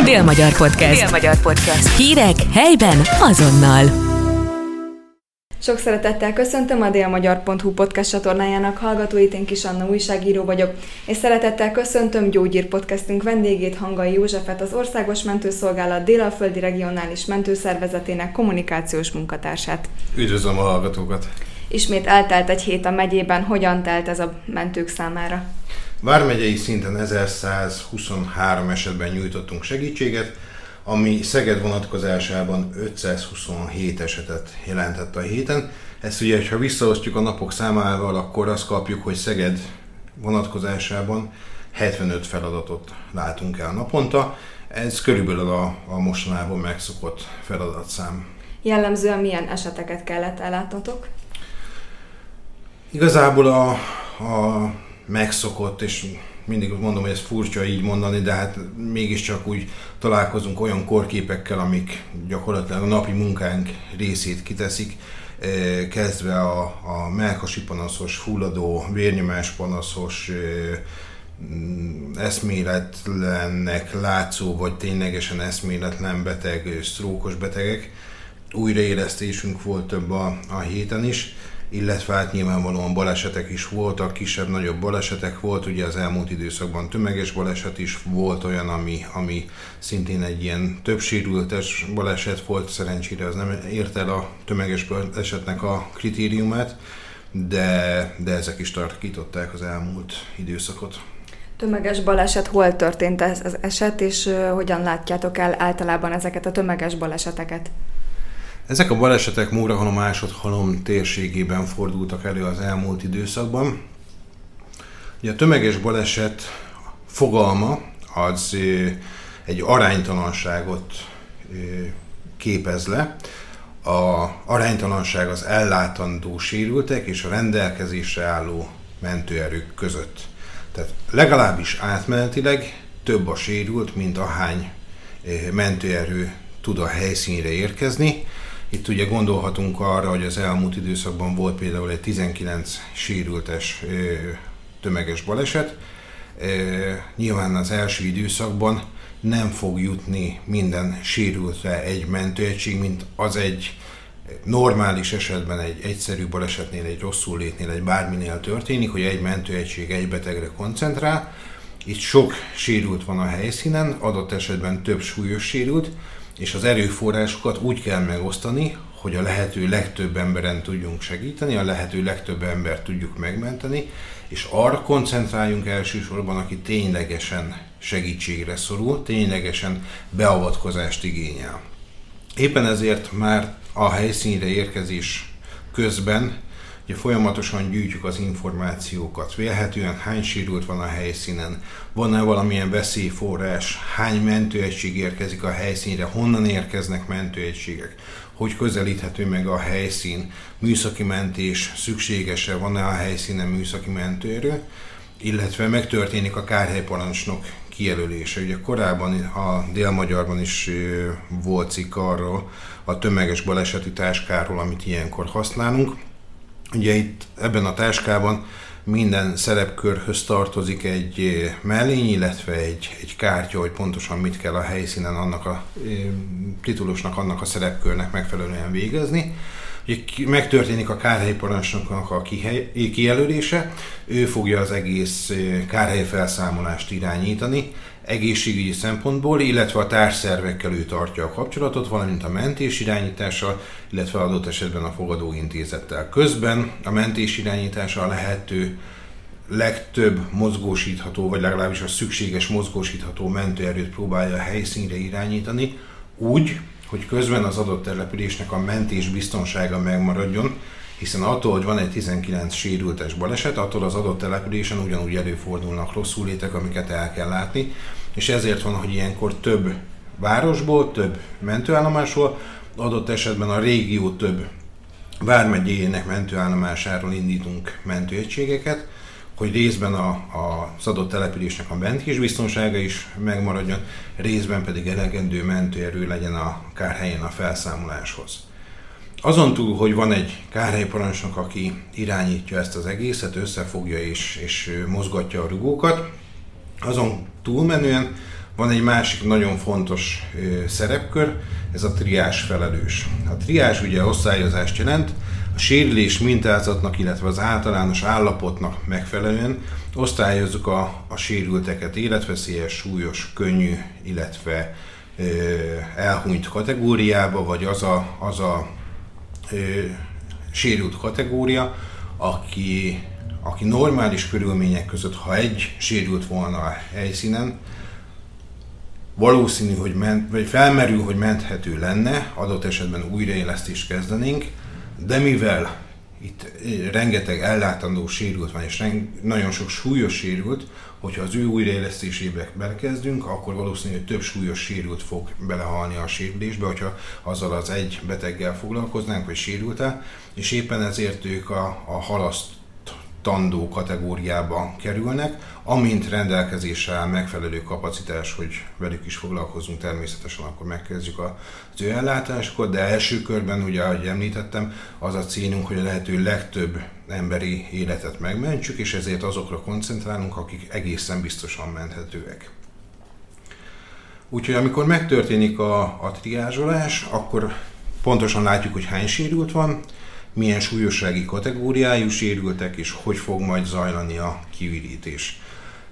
Dél-Magyar Podcast. Dél-Magyar Podcast. Hírek helyben azonnal. Sok szeretettel köszöntöm a délmagyar.hu podcast csatornájának hallgatóit, én Kis Anna újságíró vagyok, és szeretettel köszöntöm Gyógyír podcastünk vendégét, Hangai Józsefet, az Országos Mentőszolgálat Délalföldi Regionális Mentőszervezetének kommunikációs munkatársát. Üdvözlöm a hallgatókat! Ismét eltelt egy hét a megyében, hogyan telt ez a mentők számára? Vármegyei szinten 1123 esetben nyújtottunk segítséget, ami Szeged vonatkozásában 527 esetet jelentett a héten. Ezt ugye, ha visszaosztjuk a napok számával, akkor azt kapjuk, hogy Szeged vonatkozásában 75 feladatot látunk el naponta. Ez körülbelül a, a mostanában megszokott feladatszám. Jellemzően milyen eseteket kellett ellátnotok? Igazából a, a megszokott, és mindig mondom, hogy ez furcsa így mondani, de hát mégiscsak úgy találkozunk olyan korképekkel, amik gyakorlatilag a napi munkánk részét kiteszik, eh, kezdve a, a melkasi panaszos, fulladó, vérnyomás panaszos, eh, mm, eszméletlennek látszó, vagy ténylegesen eszméletlen beteg, sztrókos betegek. Újraélesztésünk volt több a, a héten is illetve hát nyilvánvalóan balesetek is voltak, kisebb-nagyobb balesetek volt, ugye az elmúlt időszakban tömeges baleset is volt olyan, ami, ami szintén egy ilyen több sérültes baleset volt, szerencsére az nem ért el a tömeges balesetnek a kritériumát, de, de ezek is tarkították az elmúlt időszakot. Tömeges baleset, hol történt ez az eset, és hogyan látjátok el általában ezeket a tömeges baleseteket? Ezek a balesetek Mórahalom másodhalom térségében fordultak elő az elmúlt időszakban. Ugye a tömeges baleset fogalma az egy aránytalanságot képez le. A aránytalanság az ellátandó sérültek és a rendelkezésre álló mentőerők között. Tehát legalábbis átmenetileg több a sérült, mint ahány mentőerő tud a helyszínre érkezni. Itt ugye gondolhatunk arra, hogy az elmúlt időszakban volt például egy 19 sérültes tömeges baleset. Nyilván az első időszakban nem fog jutni minden sérültre egy mentőegység, mint az egy normális esetben egy egyszerű balesetnél, egy rosszul létnél, egy bárminél történik, hogy egy mentőegység egy betegre koncentrál. Itt sok sérült van a helyszínen, adott esetben több súlyos sérült, és az erőforrásokat úgy kell megosztani, hogy a lehető legtöbb emberen tudjunk segíteni, a lehető legtöbb embert tudjuk megmenteni, és arra koncentráljunk elsősorban, aki ténylegesen segítségre szorul, ténylegesen beavatkozást igényel. Éppen ezért már a helyszínre érkezés közben Ugye folyamatosan gyűjtjük az információkat, vélhetően hány sérült van a helyszínen, van-e valamilyen veszélyforrás, hány mentőegység érkezik a helyszínre, honnan érkeznek mentőegységek, hogy közelíthető meg a helyszín, műszaki mentés szükséges-e, van-e a helyszínen műszaki mentőerő, illetve megtörténik a kárhelyparancsnok kijelölése. Ugye korábban a Dél-Magyarban is volt cikk arról a tömeges baleseti táskáról, amit ilyenkor használunk. Ugye itt ebben a táskában minden szerepkörhöz tartozik egy eh, mellény, illetve egy, egy kártya, hogy pontosan mit kell a helyszínen annak a eh, titulusnak, annak a szerepkörnek megfelelően végezni. Ugye megtörténik a kárhelyparancsnoknak a kijelölése, ő fogja az egész eh, kárhely felszámolást irányítani, egészségügyi szempontból, illetve a társszervekkel ő tartja a kapcsolatot, valamint a mentés irányítással, illetve adott esetben a fogadóintézettel. Közben a mentés irányítása a lehető legtöbb mozgósítható, vagy legalábbis a szükséges mozgósítható mentőerőt próbálja a helyszínre irányítani, úgy, hogy közben az adott településnek a mentés biztonsága megmaradjon, hiszen attól, hogy van egy 19 sérültes baleset, attól az adott településen ugyanúgy előfordulnak rosszul létek, amiket el kell látni, és ezért van, hogy ilyenkor több városból, több mentőállomásról, adott esetben a régió több vármegyének mentőállomásáról indítunk mentőegységeket, hogy részben a, a, adott településnek a mentés biztonsága is megmaradjon, részben pedig elegendő mentőerő legyen a kárhelyen a felszámoláshoz. Azon túl, hogy van egy kárhelyparancsnok, aki irányítja ezt az egészet, összefogja és, és mozgatja a rugókat, azon túlmenően Van egy másik nagyon fontos szerepkör, ez a triás felelős. A triás ugye osztályozást jelent, a sérülés mintázatnak, illetve az általános állapotnak megfelelően osztályozzuk a, a sérülteket életveszélyes, súlyos, könnyű, illetve ö, elhunyt kategóriába, vagy az a, az a ö, sérült kategória, aki, aki normális körülmények között, ha egy sérült volna a helyszínen, valószínű, hogy ment, vagy felmerül, hogy menthető lenne, adott esetben újraélesztést kezdenénk, de mivel itt rengeteg ellátandó sérült van, és nagyon sok súlyos sérült, hogyha az ő újraélesztésébe belekezdünk, akkor valószínű, hogy több súlyos sérült fog belehalni a sérülésbe, hogyha azzal az egy beteggel foglalkoznánk, vagy sérült-e, és éppen ezért ők a, a halaszt tandó kategóriába kerülnek, amint rendelkezésre áll megfelelő kapacitás, hogy velük is foglalkozunk természetesen, akkor megkezdjük az ő ellátásokat, de első körben, ugye, ahogy említettem, az a célunk, hogy a lehető legtöbb emberi életet megmentsük, és ezért azokra koncentrálunk, akik egészen biztosan menthetőek. Úgyhogy amikor megtörténik a, a triázsolás, akkor pontosan látjuk, hogy hány sérült van, milyen súlyossági kategóriájú sérültek, és hogy fog majd zajlani a kiürítés.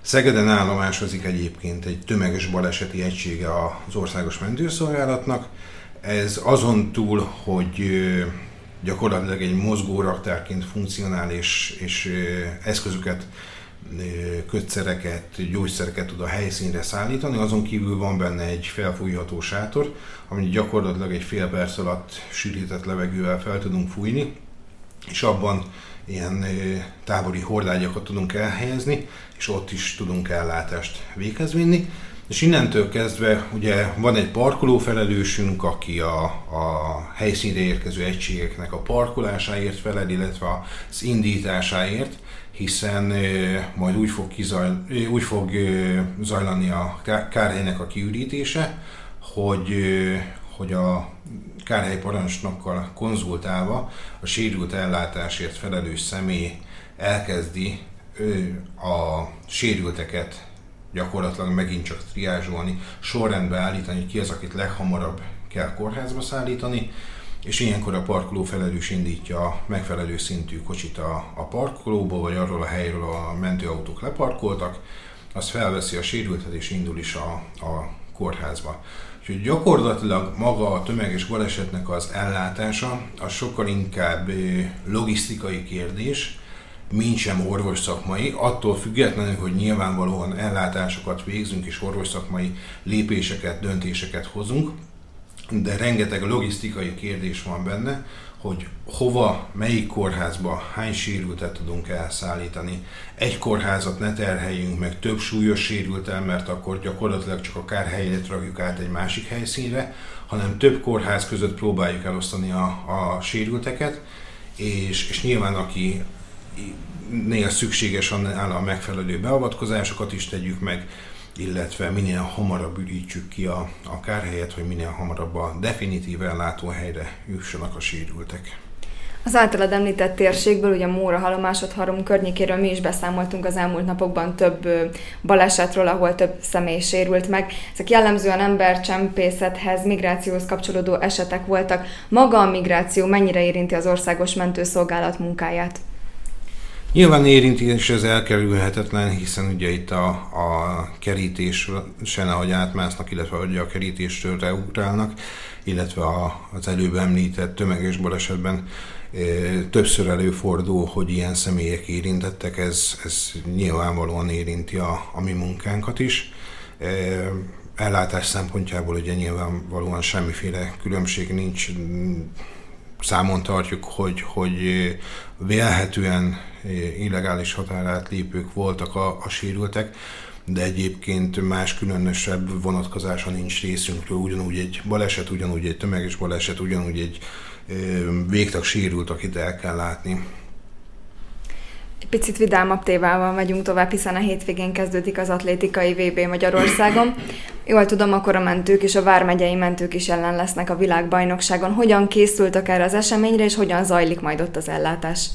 Szegeden állomásozik egyébként egy tömeges baleseti egysége az Országos Mentőszolgálatnak. Ez azon túl, hogy gyakorlatilag egy mozgóraktárként funkcionál és, és eszközöket, kötszereket, gyógyszereket tud a helyszínre szállítani, azon kívül van benne egy felfújható sátor, amit gyakorlatilag egy fél perc alatt sűrített levegővel fel tudunk fújni, és abban ilyen tábori hordágyakat tudunk elhelyezni, és ott is tudunk ellátást véghez vinni. És innentől kezdve ugye van egy parkoló felelősünk, aki a, a helyszínre érkező egységeknek a parkolásáért felel, illetve az indításáért, hiszen majd úgy fog, kizajl, úgy fog zajlani a kárhelynek a kiürítése, hogy, hogy a kárhely parancsnokkal konzultálva a sérült ellátásért felelős személy elkezdi a sérülteket gyakorlatilag megint csak triázsolni, sorrendbe állítani, hogy ki az, akit leghamarabb kell kórházba szállítani, és ilyenkor a parkoló felelős indítja a megfelelő szintű kocsit a, a parkolóba, vagy arról a helyről a mentőautók leparkoltak, az felveszi a sérültet és indul is a, a kórházba. Úgyhogy gyakorlatilag maga a tömeges balesetnek az ellátása az sokkal inkább logisztikai kérdés, mint sem orvos szakmai, attól függetlenül, hogy nyilvánvalóan ellátásokat végzünk és orvos szakmai lépéseket, döntéseket hozunk, de rengeteg logisztikai kérdés van benne, hogy hova, melyik kórházba hány sérültet tudunk elszállítani. Egy kórházat ne terheljünk meg több súlyos sérültel, mert akkor gyakorlatilag csak a kárhelyet rakjuk át egy másik helyszínre, hanem több kórház között próbáljuk elosztani a, a sérülteket, és, és nyilván aki nél szükséges annál a megfelelő beavatkozásokat is tegyük meg, illetve minél hamarabb ürítsük ki a, a kárhelyet, hogy minél hamarabb a definitív ellátóhelyre jussanak a sérültek. Az általad említett térségből, ugye Móra halomásodharom környékéről mi is beszámoltunk az elmúlt napokban több balesetről, ahol több személy sérült meg. Ezek jellemzően embercsempészethez, migrációhoz kapcsolódó esetek voltak. Maga a migráció mennyire érinti az országos mentőszolgálat munkáját? Nyilván érinti, és ez elkerülhetetlen, hiszen ugye itt a, a kerítésen, ahogy átmásznak, illetve hogy a kerítéstől reugrálnak, illetve a, az előbb említett tömeges balesetben e, többször előfordul, hogy ilyen személyek érintettek, ez, ez nyilvánvalóan érinti a, a mi munkánkat is. E, ellátás szempontjából ugye nyilvánvalóan semmiféle különbség nincs, számon tartjuk, hogy, hogy vélhetően illegális határát lépők voltak a, a sérültek, de egyébként más különösebb vonatkozása nincs részünkről, ugyanúgy egy baleset, ugyanúgy egy tömeges baleset, ugyanúgy egy végtag sérült, akit el kell látni. Egy picit vidámabb tévával megyünk tovább, hiszen a hétvégén kezdődik az atlétikai VB Magyarországon. Jól tudom, akkor a mentők és a vármegyei mentők is ellen lesznek a világbajnokságon. Hogyan készültek erre az eseményre, és hogyan zajlik majd ott az ellátás?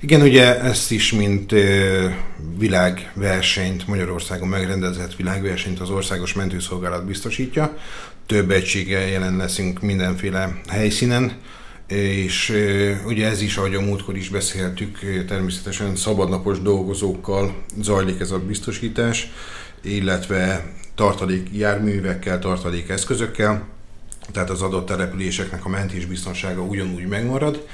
Igen, ugye ezt is, mint világversenyt, Magyarországon megrendezett világversenyt az Országos Mentőszolgálat biztosítja. Több egységgel jelen leszünk mindenféle helyszínen, és ugye ez is, ahogy a múltkor is beszéltük, természetesen szabadnapos dolgozókkal zajlik ez a biztosítás, illetve tartalék járművekkel, tartalék eszközökkel, tehát az adott településeknek a mentés biztonsága ugyanúgy megmarad,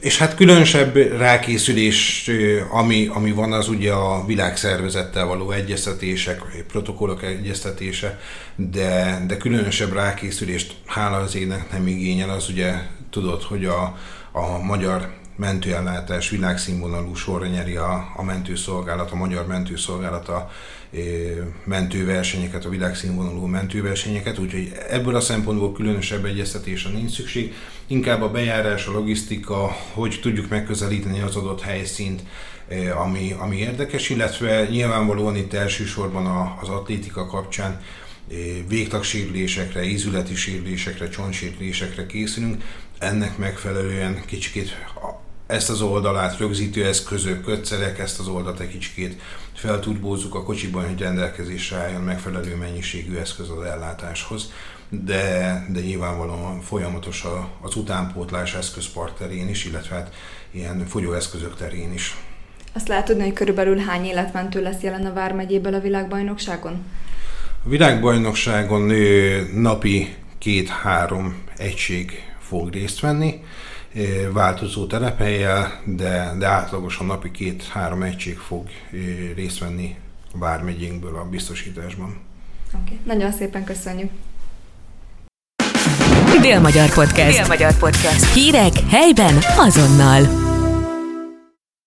és hát különösebb rákészülés, ami, ami van, az ugye a világszervezettel való egyeztetések, protokollok egyeztetése, de, de különösebb rákészülést hála az égnek nem igényel, az ugye tudod, hogy a, a magyar mentőellátás világszínvonalú sorra nyeri a, a mentőszolgálat, a magyar mentőszolgálat a mentőversenyeket, a világszínvonalú mentőversenyeket, úgyhogy ebből a szempontból különösebb egyeztetésre nincs szükség. Inkább a bejárás, a logisztika, hogy tudjuk megközelíteni az adott helyszínt, ami, ami érdekes, illetve nyilvánvalóan itt elsősorban a, az atlétika kapcsán végtagsérülésekre, ízületi sérülésekre, csontsérülésekre készülünk, ennek megfelelően kicsit ezt az oldalát, rögzítő eszközök, kötszerek, ezt az oldalt egy kicsit felturbózzuk a kocsiban, hogy rendelkezésre álljon megfelelő mennyiségű eszköz az ellátáshoz, de, de nyilvánvalóan folyamatos az utánpótlás eszközpart terén is, illetve hát ilyen fogyóeszközök terén is. Azt lehet tudni, hogy körülbelül hány életmentő lesz jelen a Vármegyéből a világbajnokságon? A világbajnokságon napi két-három egység fog részt venni változó telephelyel, de, de átlagosan napi két-három egység fog részt venni a Vármegyénkből a biztosításban. Okay. Nagyon szépen köszönjük! Dél-Magyar Podcast. Dél-Magyar Podcast. Hírek helyben azonnal.